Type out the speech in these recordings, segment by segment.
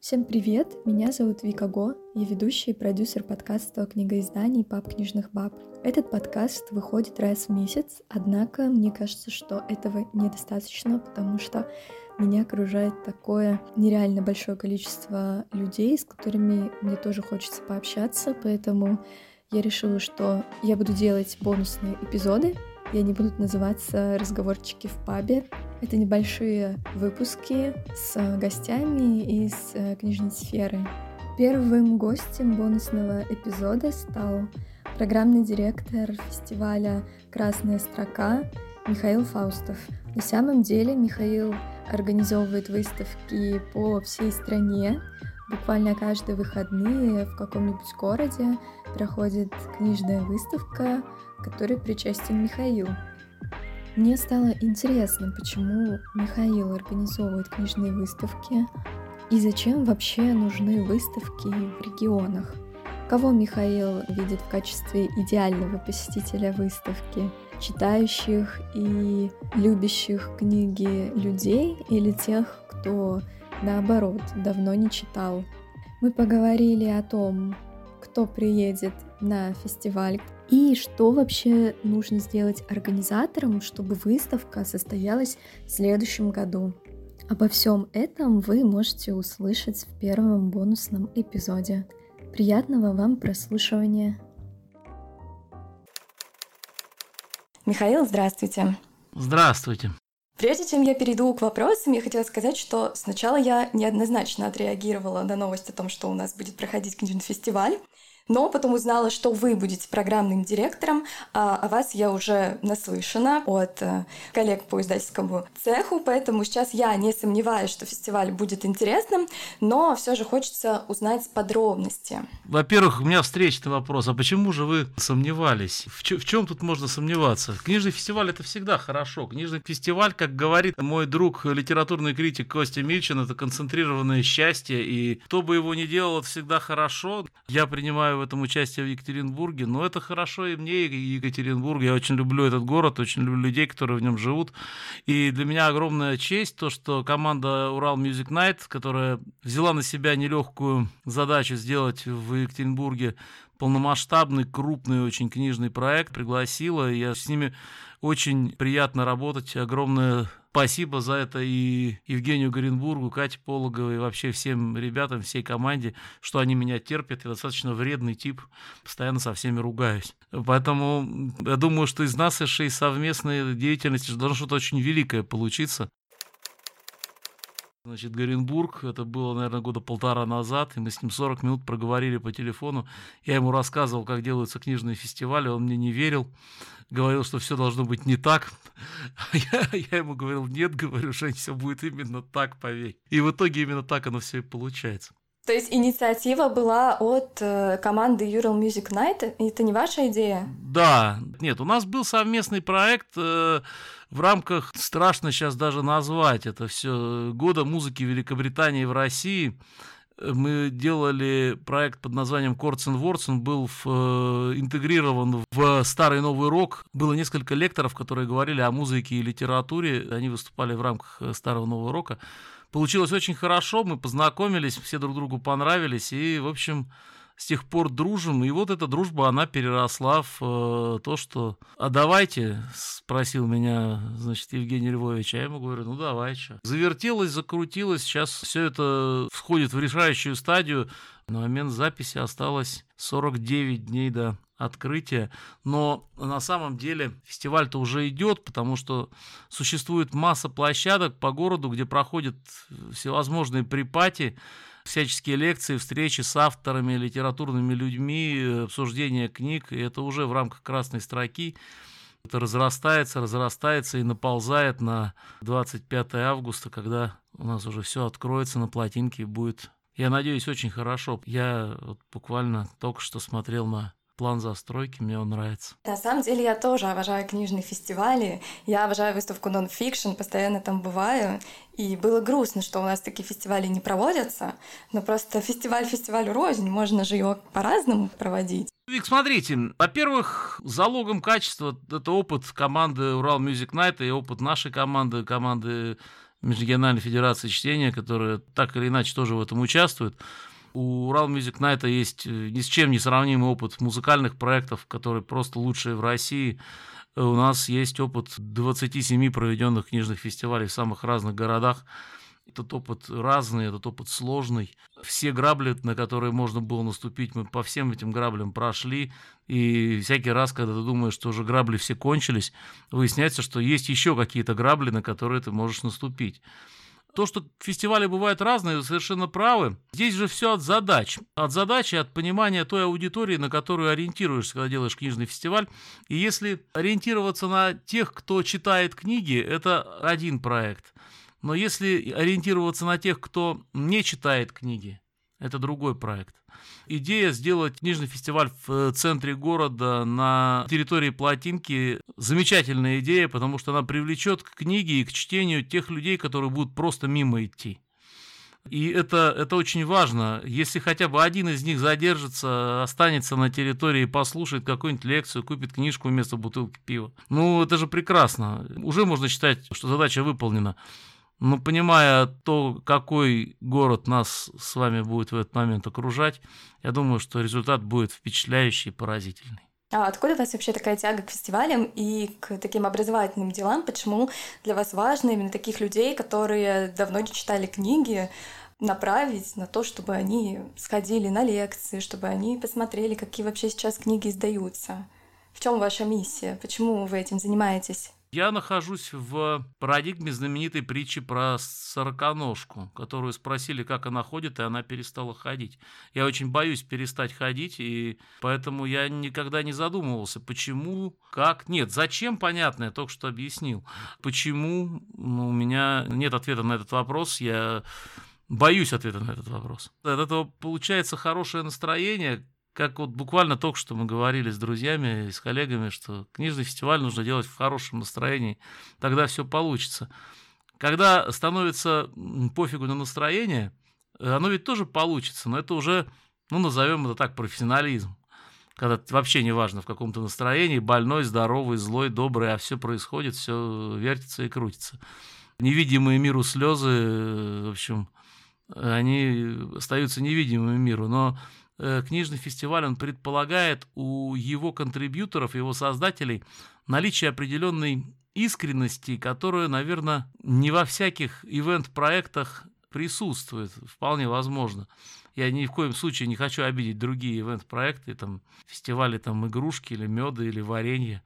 Всем привет! Меня зовут Вика Го, я ведущая и продюсер подкаста о книгоиздании «Пап книжных баб». Этот подкаст выходит раз в месяц, однако мне кажется, что этого недостаточно, потому что меня окружает такое нереально большое количество людей, с которыми мне тоже хочется пообщаться, поэтому я решила, что я буду делать бонусные эпизоды, и они будут называться «Разговорчики в пабе». Это небольшие выпуски с гостями из э, книжной сферы. Первым гостем бонусного эпизода стал программный директор фестиваля «Красная строка» Михаил Фаустов. На самом деле Михаил организовывает выставки по всей стране. Буквально каждые выходные в каком-нибудь городе проходит книжная выставка, которой причастен Михаил. Мне стало интересно, почему Михаил организовывает книжные выставки и зачем вообще нужны выставки в регионах. Кого Михаил видит в качестве идеального посетителя выставки? Читающих и любящих книги людей или тех, кто, наоборот, давно не читал? Мы поговорили о том, кто приедет на фестиваль и что вообще нужно сделать организаторам, чтобы выставка состоялась в следующем году. Обо всем этом вы можете услышать в первом бонусном эпизоде. Приятного вам прослушивания! Михаил, здравствуйте! Здравствуйте! Прежде чем я перейду к вопросам, я хотела сказать, что сначала я неоднозначно отреагировала на новость о том, что у нас будет проходить книжный фестиваль но потом узнала, что вы будете программным директором, а о вас я уже наслышана от э, коллег по издательскому цеху, поэтому сейчас я не сомневаюсь, что фестиваль будет интересным, но все же хочется узнать подробности. Во-первых, у меня встречный вопрос, а почему же вы сомневались? В, ч- в чем тут можно сомневаться? Книжный фестиваль это всегда хорошо. Книжный фестиваль, как говорит мой друг, литературный критик Костя Мильчин, это концентрированное счастье, и кто бы его ни делал, это всегда хорошо. Я принимаю в этом участие в Екатеринбурге, но это хорошо и мне, и Екатеринбург. Я очень люблю этот город, очень люблю людей, которые в нем живут. И для меня огромная честь то, что команда Урал Music Night, которая взяла на себя нелегкую задачу сделать в Екатеринбурге полномасштабный, крупный очень книжный проект, пригласила. Я с ними очень приятно работать. Огромное спасибо за это и Евгению Горенбургу, Кате Пологовой, вообще всем ребятам, всей команде, что они меня терпят. Я достаточно вредный тип, постоянно со всеми ругаюсь. Поэтому я думаю, что из нас и совместной деятельности должно что-то очень великое получиться. Значит, Горенбург, это было, наверное, года полтора назад, и мы с ним 40 минут проговорили по телефону. Я ему рассказывал, как делаются книжные фестивали, он мне не верил, говорил, что все должно быть не так. Я, я ему говорил, нет, говорю, что все будет именно так, поверь. И в итоге именно так оно все и получается. То есть инициатива была от э, команды Ural Music Night, это не ваша идея? Да, нет, у нас был совместный проект э, в рамках, страшно сейчас даже назвать это все, года музыки Великобритании в России. Мы делали проект под названием Chords and Words, он был в, э, интегрирован в старый новый рок. Было несколько лекторов, которые говорили о музыке и литературе, они выступали в рамках э, старого нового рока. Получилось очень хорошо, мы познакомились, все друг другу понравились, и, в общем, с тех пор дружим. И вот эта дружба, она переросла в э, то, что «А давайте?» – спросил меня, значит, Евгений Львович. А я ему говорю, ну давай, что. Завертелось, закрутилось, сейчас все это входит в решающую стадию. На момент записи осталось 49 дней до открытия. Но на самом деле фестиваль-то уже идет, потому что существует масса площадок по городу, где проходят всевозможные припати, всяческие лекции, встречи с авторами, литературными людьми, обсуждение книг. И это уже в рамках красной строки. Это разрастается, разрастается и наползает на 25 августа, когда у нас уже все откроется на плотинке и будет я надеюсь, очень хорошо. Я вот буквально только что смотрел на план застройки, мне он нравится. На самом деле я тоже обожаю книжные фестивали, я обожаю выставку Non-Fiction, постоянно там бываю, и было грустно, что у нас такие фестивали не проводятся, но просто фестиваль фестивалю рознь, можно же его по-разному проводить. Вик, смотрите, во-первых, залогом качества это опыт команды Урал Music Night и опыт нашей команды, команды Межрегиональной Федерации чтения, которая так или иначе тоже в этом участвует. У Урал Music Night есть э, ни с чем не сравнимый опыт музыкальных проектов, которые просто лучшие в России. У нас есть опыт 27 проведенных книжных фестивалей в самых разных городах. Этот опыт разный, этот опыт сложный. Все грабли, на которые можно было наступить, мы по всем этим граблям прошли. И всякий раз, когда ты думаешь, что уже грабли все кончились, выясняется, что есть еще какие-то грабли, на которые ты можешь наступить. То, что фестивали бывают разные, совершенно правы. Здесь же все от задач. От задачи, от понимания той аудитории, на которую ориентируешься, когда делаешь книжный фестиваль. И если ориентироваться на тех, кто читает книги, это один проект. Но если ориентироваться на тех, кто не читает книги, это другой проект. Идея сделать книжный фестиваль в э, центре города на территории Плотинки замечательная идея, потому что она привлечет к книге и к чтению тех людей, которые будут просто мимо идти. И это, это очень важно. Если хотя бы один из них задержится, останется на территории, послушает какую-нибудь лекцию, купит книжку вместо бутылки пива. Ну, это же прекрасно. Уже можно считать, что задача выполнена. Но понимая то, какой город нас с вами будет в этот момент окружать, я думаю, что результат будет впечатляющий и поразительный. А откуда у вас вообще такая тяга к фестивалям и к таким образовательным делам? Почему для вас важно именно таких людей, которые давно не читали книги, направить на то, чтобы они сходили на лекции, чтобы они посмотрели, какие вообще сейчас книги издаются? В чем ваша миссия? Почему вы этим занимаетесь? Я нахожусь в парадигме знаменитой притчи про сороконожку, которую спросили, как она ходит, и она перестала ходить. Я очень боюсь перестать ходить, и поэтому я никогда не задумывался, почему, как. Нет, зачем, понятно, я только что объяснил. Почему ну, у меня нет ответа на этот вопрос, я боюсь ответа на этот вопрос. От этого получается хорошее настроение, как вот буквально только что мы говорили с друзьями с коллегами, что книжный фестиваль нужно делать в хорошем настроении, тогда все получится. Когда становится пофигу на настроение, оно ведь тоже получится, но это уже, ну, назовем это так, профессионализм. Когда вообще не важно в каком то настроении, больной, здоровый, злой, добрый, а все происходит, все вертится и крутится. Невидимые миру слезы, в общем, они остаются невидимыми миру, но Э, книжный фестиваль, он предполагает у его контрибьюторов, его создателей наличие определенной искренности, которая, наверное, не во всяких ивент-проектах присутствует. Вполне возможно. Я ни в коем случае не хочу обидеть другие ивент-проекты, там, фестивали там, игрушки или меда или варенье.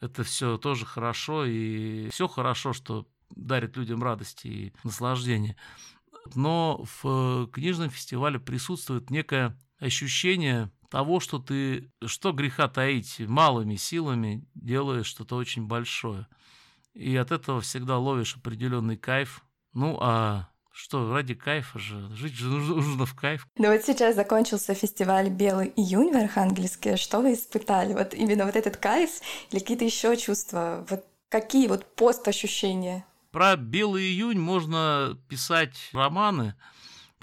Это все тоже хорошо, и все хорошо, что дарит людям радости и наслаждение. Но в книжном фестивале присутствует некая ощущение того, что ты, что греха таить, малыми силами делаешь что-то очень большое. И от этого всегда ловишь определенный кайф. Ну, а что, ради кайфа же, жить же нужно, нужно в кайф. Ну вот сейчас закончился фестиваль «Белый июнь» в Архангельске. Что вы испытали? Вот именно вот этот кайф или какие-то еще чувства? Вот какие вот пост-ощущения? Про «Белый июнь» можно писать романы,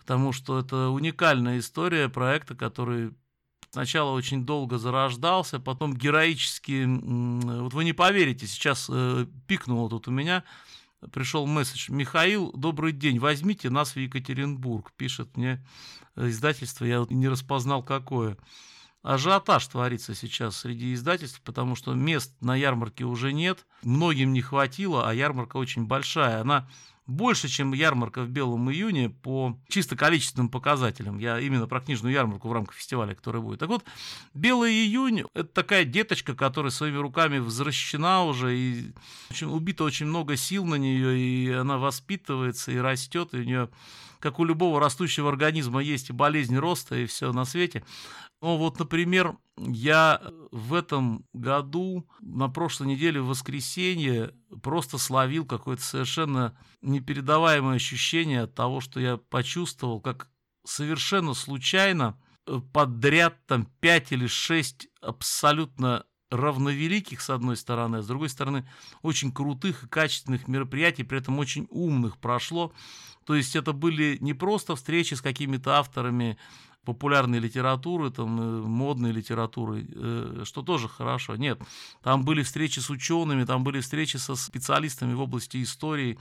потому что это уникальная история проекта, который сначала очень долго зарождался, потом героически, вот вы не поверите, сейчас э, пикнуло тут у меня, пришел месседж. Михаил, добрый день, возьмите нас в Екатеринбург, пишет мне издательство, я не распознал какое. Ажиотаж творится сейчас среди издательств, потому что мест на ярмарке уже нет, многим не хватило, а ярмарка очень большая, она больше, чем ярмарка в Белом июне по чисто количественным показателям. Я именно про книжную ярмарку в рамках фестиваля, который будет. Так вот, Белый июнь – это такая деточка, которая своими руками возвращена уже, и очень, убито очень много сил на нее, и она воспитывается и растет, и у нее как у любого растущего организма есть и болезнь роста, и все на свете. Ну вот, например, я в этом году на прошлой неделе в воскресенье просто словил какое-то совершенно непередаваемое ощущение от того, что я почувствовал, как совершенно случайно э, подряд там 5 или 6 абсолютно равновеликих, с одной стороны, а с другой стороны, очень крутых и качественных мероприятий, при этом очень умных прошло. То есть это были не просто встречи с какими-то авторами популярной литературы, там, э, модной литературы, э, что тоже хорошо. Нет, там были встречи с учеными, там были встречи со специалистами в области истории,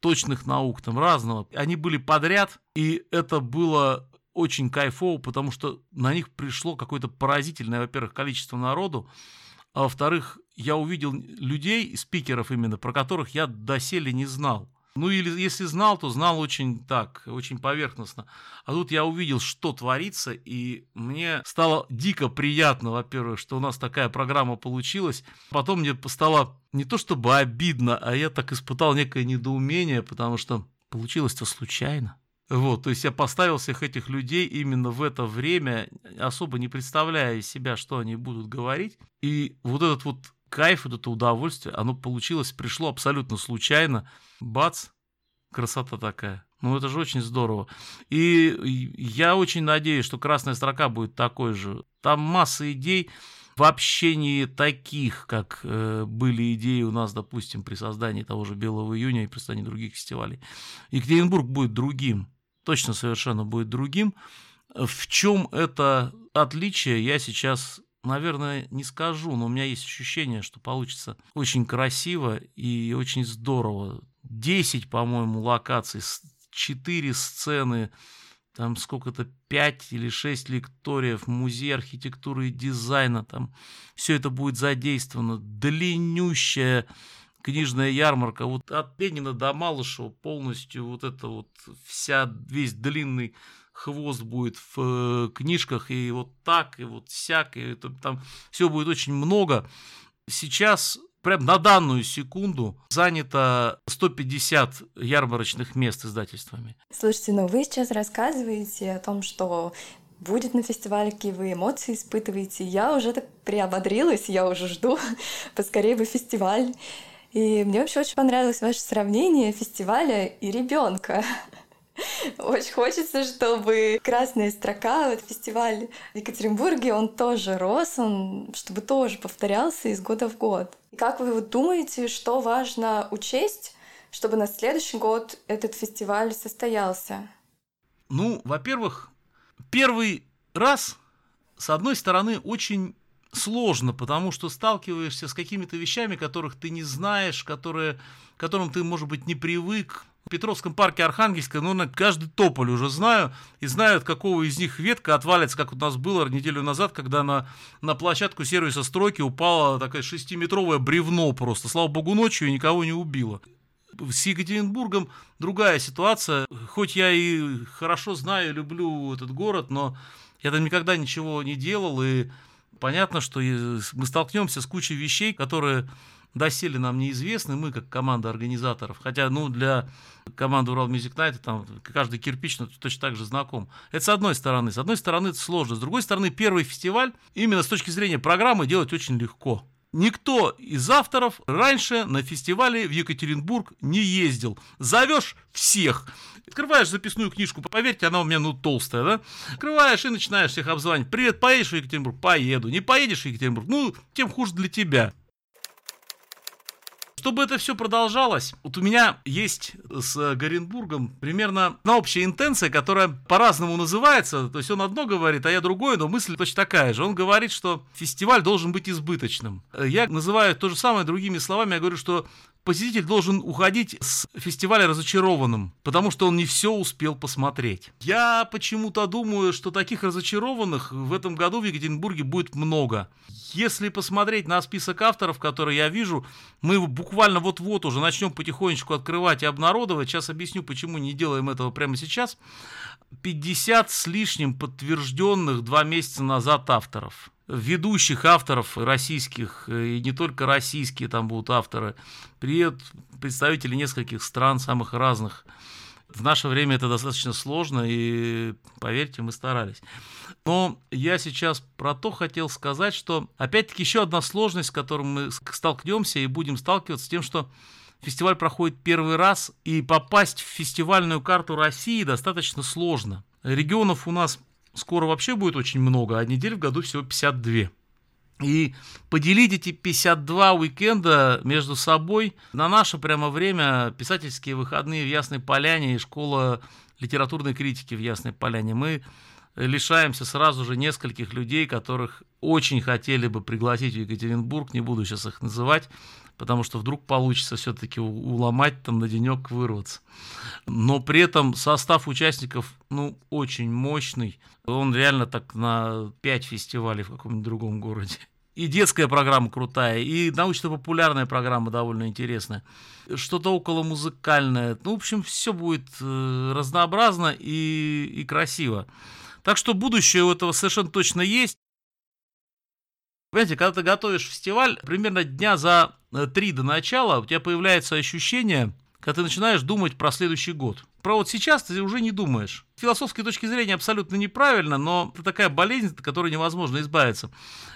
точных наук, там разного. Они были подряд, и это было очень кайфово, потому что на них пришло какое-то поразительное, во-первых, количество народу, а во-вторых, я увидел людей, спикеров именно, про которых я доселе не знал. Ну или если знал, то знал очень так, очень поверхностно. А тут я увидел, что творится, и мне стало дико приятно, во-первых, что у нас такая программа получилась. Потом мне стало не то чтобы обидно, а я так испытал некое недоумение, потому что получилось-то случайно. Вот, то есть я поставил всех этих людей именно в это время, особо не представляя себя, что они будут говорить. И вот этот вот кайф, вот это удовольствие, оно получилось, пришло абсолютно случайно. Бац, красота такая. Ну, это же очень здорово. И я очень надеюсь, что красная строка будет такой же. Там масса идей в общении таких, как э, были идеи у нас, допустим, при создании того же Белого июня и при создании других фестивалей. Екатеринбург будет другим точно совершенно будет другим. В чем это отличие, я сейчас, наверное, не скажу, но у меня есть ощущение, что получится очень красиво и очень здорово. 10, по-моему, локаций, 4 сцены, там сколько-то 5 или 6 лекториев, музей архитектуры и дизайна, там все это будет задействовано, длиннющая книжная ярмарка, вот от Ленина до Малышева полностью вот это вот вся, весь длинный хвост будет в э, книжках, и вот так, и вот сяк, и это, там все будет очень много. Сейчас прям на данную секунду занято 150 ярмарочных мест издательствами. Слушайте, ну вы сейчас рассказываете о том, что будет на фестивале, какие вы эмоции испытываете. Я уже так приободрилась, я уже жду поскорее бы фестиваль. И мне вообще очень понравилось ваше сравнение фестиваля и ребенка. Очень хочется, чтобы красная строка, вот фестиваль в Екатеринбурге, он тоже рос, он, чтобы тоже повторялся из года в год. И как вы вот думаете, что важно учесть, чтобы на следующий год этот фестиваль состоялся? Ну, во-первых, первый раз, с одной стороны, очень сложно, потому что сталкиваешься с какими-то вещами, которых ты не знаешь, которые, к которым ты, может быть, не привык. В Петровском парке Архангельска, ну, на каждый тополь уже знаю, и знаю, от какого из них ветка отвалится, как у нас было неделю назад, когда на, на площадку сервиса стройки упало такое шестиметровое бревно просто. Слава богу, ночью и никого не убило. С Екатеринбургом другая ситуация. Хоть я и хорошо знаю люблю этот город, но я там никогда ничего не делал, и понятно, что мы столкнемся с кучей вещей, которые доселе нам неизвестны, мы как команда организаторов, хотя, ну, для команды Урал Music Night там каждый кирпич ну, точно так же знаком. Это с одной стороны. С одной стороны это сложно. С другой стороны, первый фестиваль именно с точки зрения программы делать очень легко. Никто из авторов раньше на фестивале в Екатеринбург не ездил. Зовешь всех. Открываешь записную книжку, поверьте, она у меня ну толстая, да? Открываешь и начинаешь всех обзванивать. Привет, поедешь в Екатеринбург? Поеду. Не поедешь в Екатеринбург? Ну, тем хуже для тебя. Чтобы это все продолжалось, вот у меня есть с Горенбургом примерно на общая интенция, которая по-разному называется. То есть он одно говорит, а я другое, но мысль точно такая же. Он говорит, что фестиваль должен быть избыточным. Я называю то же самое другими словами. Я говорю, что посетитель должен уходить с фестиваля разочарованным, потому что он не все успел посмотреть. Я почему-то думаю, что таких разочарованных в этом году в Екатеринбурге будет много. Если посмотреть на список авторов, которые я вижу, мы буквально вот-вот уже начнем потихонечку открывать и обнародовать. Сейчас объясню, почему не делаем этого прямо сейчас. 50 с лишним подтвержденных два месяца назад авторов ведущих авторов российских, и не только российские там будут авторы, приедут представители нескольких стран, самых разных. В наше время это достаточно сложно, и поверьте, мы старались. Но я сейчас про то хотел сказать, что опять-таки еще одна сложность, с которой мы столкнемся и будем сталкиваться, с тем, что фестиваль проходит первый раз, и попасть в фестивальную карту России достаточно сложно. Регионов у нас скоро вообще будет очень много, а недель в году всего 52. И поделить эти 52 уикенда между собой на наше прямо время писательские выходные в Ясной Поляне и школа литературной критики в Ясной Поляне мы лишаемся сразу же нескольких людей, которых очень хотели бы пригласить в Екатеринбург, не буду сейчас их называть, потому что вдруг получится все-таки уломать там на денек вырваться. Но при этом состав участников, ну, очень мощный. Он реально так на 5 фестивалей в каком-нибудь другом городе. И детская программа крутая, и научно-популярная программа довольно интересная. Что-то около музыкальное. Ну, в общем, все будет э, разнообразно и, и красиво. Так что будущее у этого совершенно точно есть. Понимаете, когда ты готовишь фестиваль, примерно дня за э, три до начала у тебя появляется ощущение, когда ты начинаешь думать про следующий год. Про вот сейчас ты уже не думаешь. С философской точки зрения абсолютно неправильно, но это такая болезнь, от которой невозможно избавиться.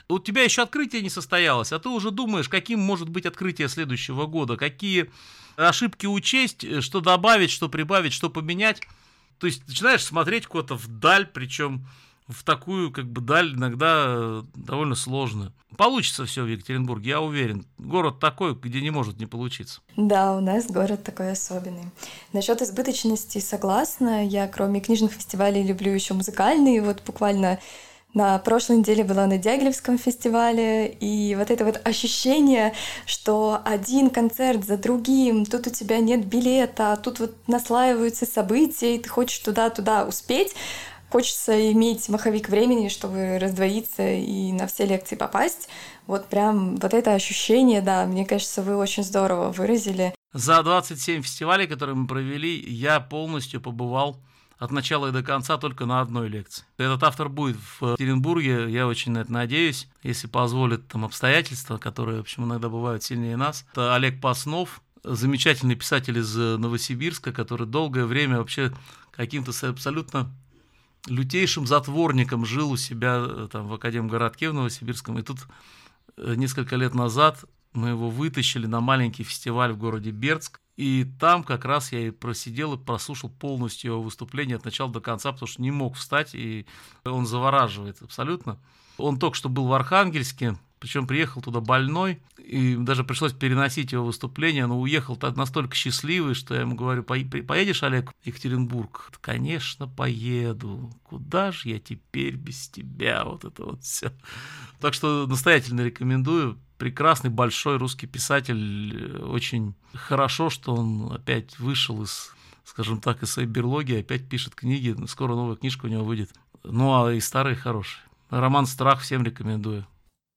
У тебя еще открытие не состоялось, а ты уже думаешь, каким может быть открытие следующего года, какие ошибки учесть, что добавить, что прибавить, что поменять. То есть начинаешь смотреть куда-то вдаль, причем в такую как бы даль иногда э, довольно сложно. Получится все в Екатеринбурге, я уверен. Город такой, где не может не получиться. Да, у нас город такой особенный. Насчет избыточности согласна. Я, кроме книжных фестивалей, люблю еще музыкальные. Вот буквально на прошлой неделе была на Дягилевском фестивале, и вот это вот ощущение, что один концерт за другим, тут у тебя нет билета, тут вот наслаиваются события, и ты хочешь туда-туда успеть, хочется иметь маховик времени, чтобы раздвоиться и на все лекции попасть. Вот прям вот это ощущение, да, мне кажется, вы очень здорово выразили. За 27 фестивалей, которые мы провели, я полностью побывал от начала и до конца только на одной лекции. Этот автор будет в Екатеринбурге, я очень на это надеюсь, если позволят там обстоятельства, которые, в общем, иногда бывают сильнее нас. Это Олег Паснов, замечательный писатель из Новосибирска, который долгое время вообще каким-то абсолютно лютейшим затворником жил у себя э, там в Академгородке в Новосибирском. И тут э, несколько лет назад мы его вытащили на маленький фестиваль в городе Бердск. И там как раз я и просидел и прослушал полностью его выступление от начала до конца, потому что не мог встать, и он завораживает абсолютно. Он только что был в Архангельске, причем приехал туда больной, и даже пришлось переносить его выступление, но уехал так настолько счастливый, что я ему говорю, поедешь, Олег, в Екатеринбург? Конечно, поеду. Куда же я теперь без тебя? Вот это вот все. Так что настоятельно рекомендую. Прекрасный, большой русский писатель. Очень хорошо, что он опять вышел из скажем так, из своей берлоги, опять пишет книги. Скоро новая книжка у него выйдет. Ну, а и старые хорошие. Роман «Страх» всем рекомендую.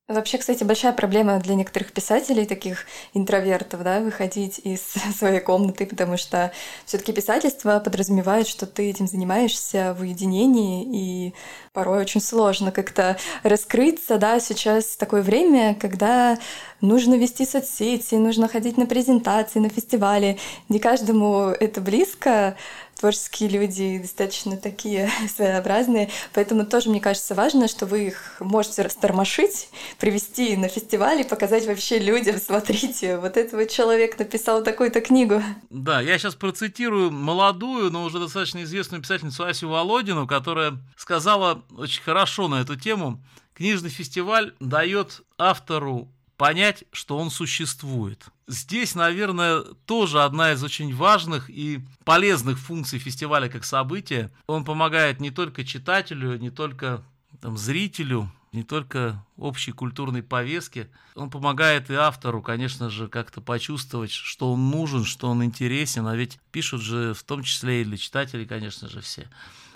Вообще, кстати, большая проблема для некоторых писателей, таких интровертов, да, выходить из своей комнаты, потому что все таки писательство подразумевает, что ты этим занимаешься в уединении, и порой очень сложно как-то раскрыться, да, сейчас такое время, когда нужно вести соцсети, нужно ходить на презентации, на фестивали. Не каждому это близко, творческие люди достаточно такие своеобразные, поэтому тоже, мне кажется, важно, что вы их можете растормошить, привести на фестиваль и показать вообще людям, смотрите, вот этот вот человек написал такую-то книгу. Да, я сейчас процитирую молодую, но уже достаточно известную писательницу Асю Володину, которая сказала очень хорошо на эту тему. Книжный фестиваль дает автору понять, что он существует. Здесь, наверное, тоже одна из очень важных и полезных функций фестиваля как события. Он помогает не только читателю, не только там, зрителю, не только общей культурной повестке, он помогает и автору, конечно же, как-то почувствовать, что он нужен, что он интересен, а ведь пишут же в том числе и для читателей, конечно же, все.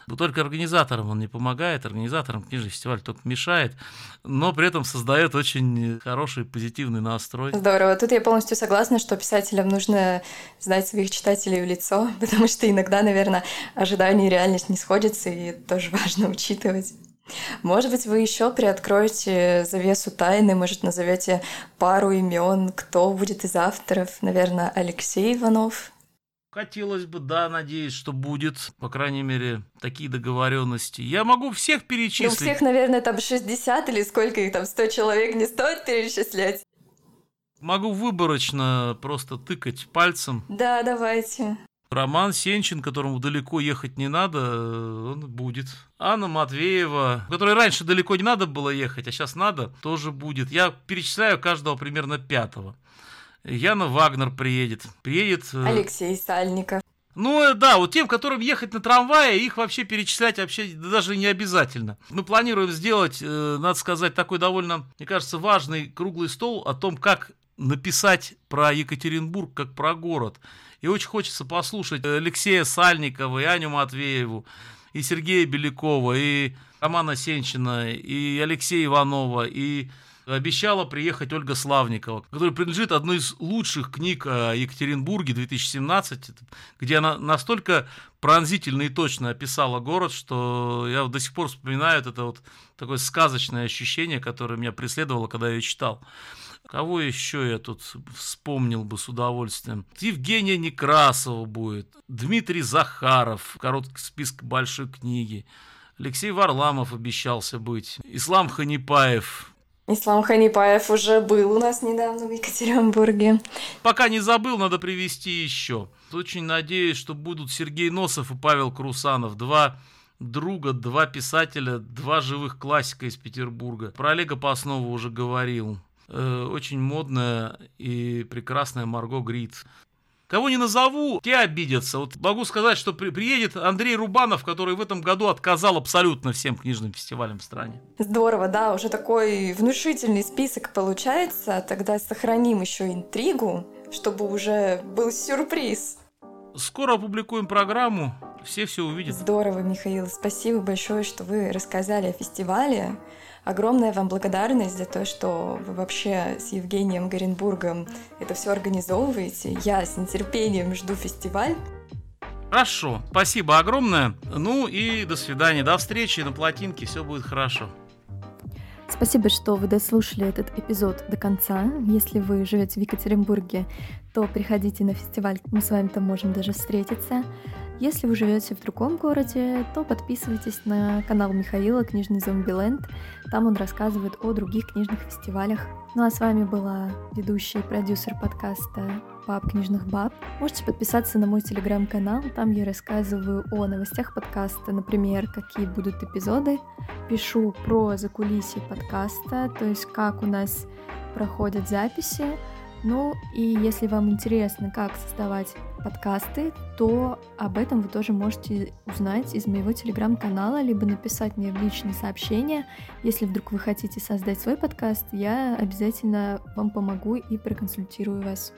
Но только организаторам он не помогает, организаторам книжный фестиваль только мешает, но при этом создает очень хороший позитивный настрой. Здорово. Тут я полностью согласна, что писателям нужно знать своих читателей в лицо, потому что иногда, наверное, ожидания и реальность не сходятся, и тоже важно учитывать. Может быть, вы еще приоткроете завесу тайны, может, назовете пару имен, кто будет из авторов. Наверное, Алексей Иванов, Хотелось бы, да, надеюсь, что будет, по крайней мере, такие договоренности. Я могу всех перечислить. Ну, всех, наверное, там 60 или сколько их там, 100 человек не стоит перечислять. Могу выборочно просто тыкать пальцем. Да, давайте. Роман Сенчин, которому далеко ехать не надо, он будет. Анна Матвеева, которой раньше далеко не надо было ехать, а сейчас надо, тоже будет. Я перечисляю каждого примерно пятого. Яна Вагнер приедет. Приедет... Э, Алексей Сальников. Ну э, да, вот тем, которым ехать на трамвае, их вообще перечислять вообще даже не обязательно. Мы планируем сделать, э, надо сказать, такой довольно, мне кажется, важный круглый стол о том, как написать про Екатеринбург как про город. И очень хочется послушать Алексея Сальникова и Аню Матвееву, и Сергея Белякова, и Романа Сенчина, и Алексея Иванова, и обещала приехать Ольга Славникова, которая принадлежит одной из лучших книг о Екатеринбурге 2017, где она настолько пронзительно и точно описала город, что я до сих пор вспоминаю это вот такое сказочное ощущение, которое меня преследовало, когда я ее читал. Кого еще я тут вспомнил бы с удовольствием? Евгения Некрасова будет, Дмитрий Захаров, короткий список большой книги. Алексей Варламов обещался быть, Ислам Ханипаев, Ислам Ханипаев уже был у нас недавно в Екатеринбурге. Пока не забыл, надо привести еще. Очень надеюсь, что будут Сергей Носов и Павел Крусанов. Два друга, два писателя, два живых классика из Петербурга. Про Олега Паснову уже говорил. Э, очень модная и прекрасная Марго Грит. Кого не назову, те обидятся. Вот могу сказать, что при, приедет Андрей Рубанов, который в этом году отказал абсолютно всем книжным фестивалям в стране. Здорово, да, уже такой внушительный список получается. Тогда сохраним еще интригу, чтобы уже был сюрприз. Скоро опубликуем программу, все все увидят. Здорово, Михаил. Спасибо большое, что вы рассказали о фестивале. Огромная вам благодарность за то, что вы вообще с Евгением Горенбургом это все организовываете. Я с нетерпением жду фестиваль. Хорошо, спасибо огромное. Ну и до свидания, до встречи на плотинке, все будет хорошо. Спасибо, что вы дослушали этот эпизод до конца. Если вы живете в Екатеринбурге, то приходите на фестиваль, мы с вами там можем даже встретиться. Если вы живете в другом городе, то подписывайтесь на канал Михаила «Книжный зомбиленд». Там он рассказывает о других книжных фестивалях. Ну а с вами была ведущая и продюсер подкаста «Пап книжных баб». Можете подписаться на мой телеграм-канал, там я рассказываю о новостях подкаста, например, какие будут эпизоды. Пишу про закулисье подкаста, то есть как у нас проходят записи, ну и если вам интересно, как создавать подкасты, то об этом вы тоже можете узнать из моего телеграм-канала, либо написать мне в личные сообщения. Если вдруг вы хотите создать свой подкаст, я обязательно вам помогу и проконсультирую вас.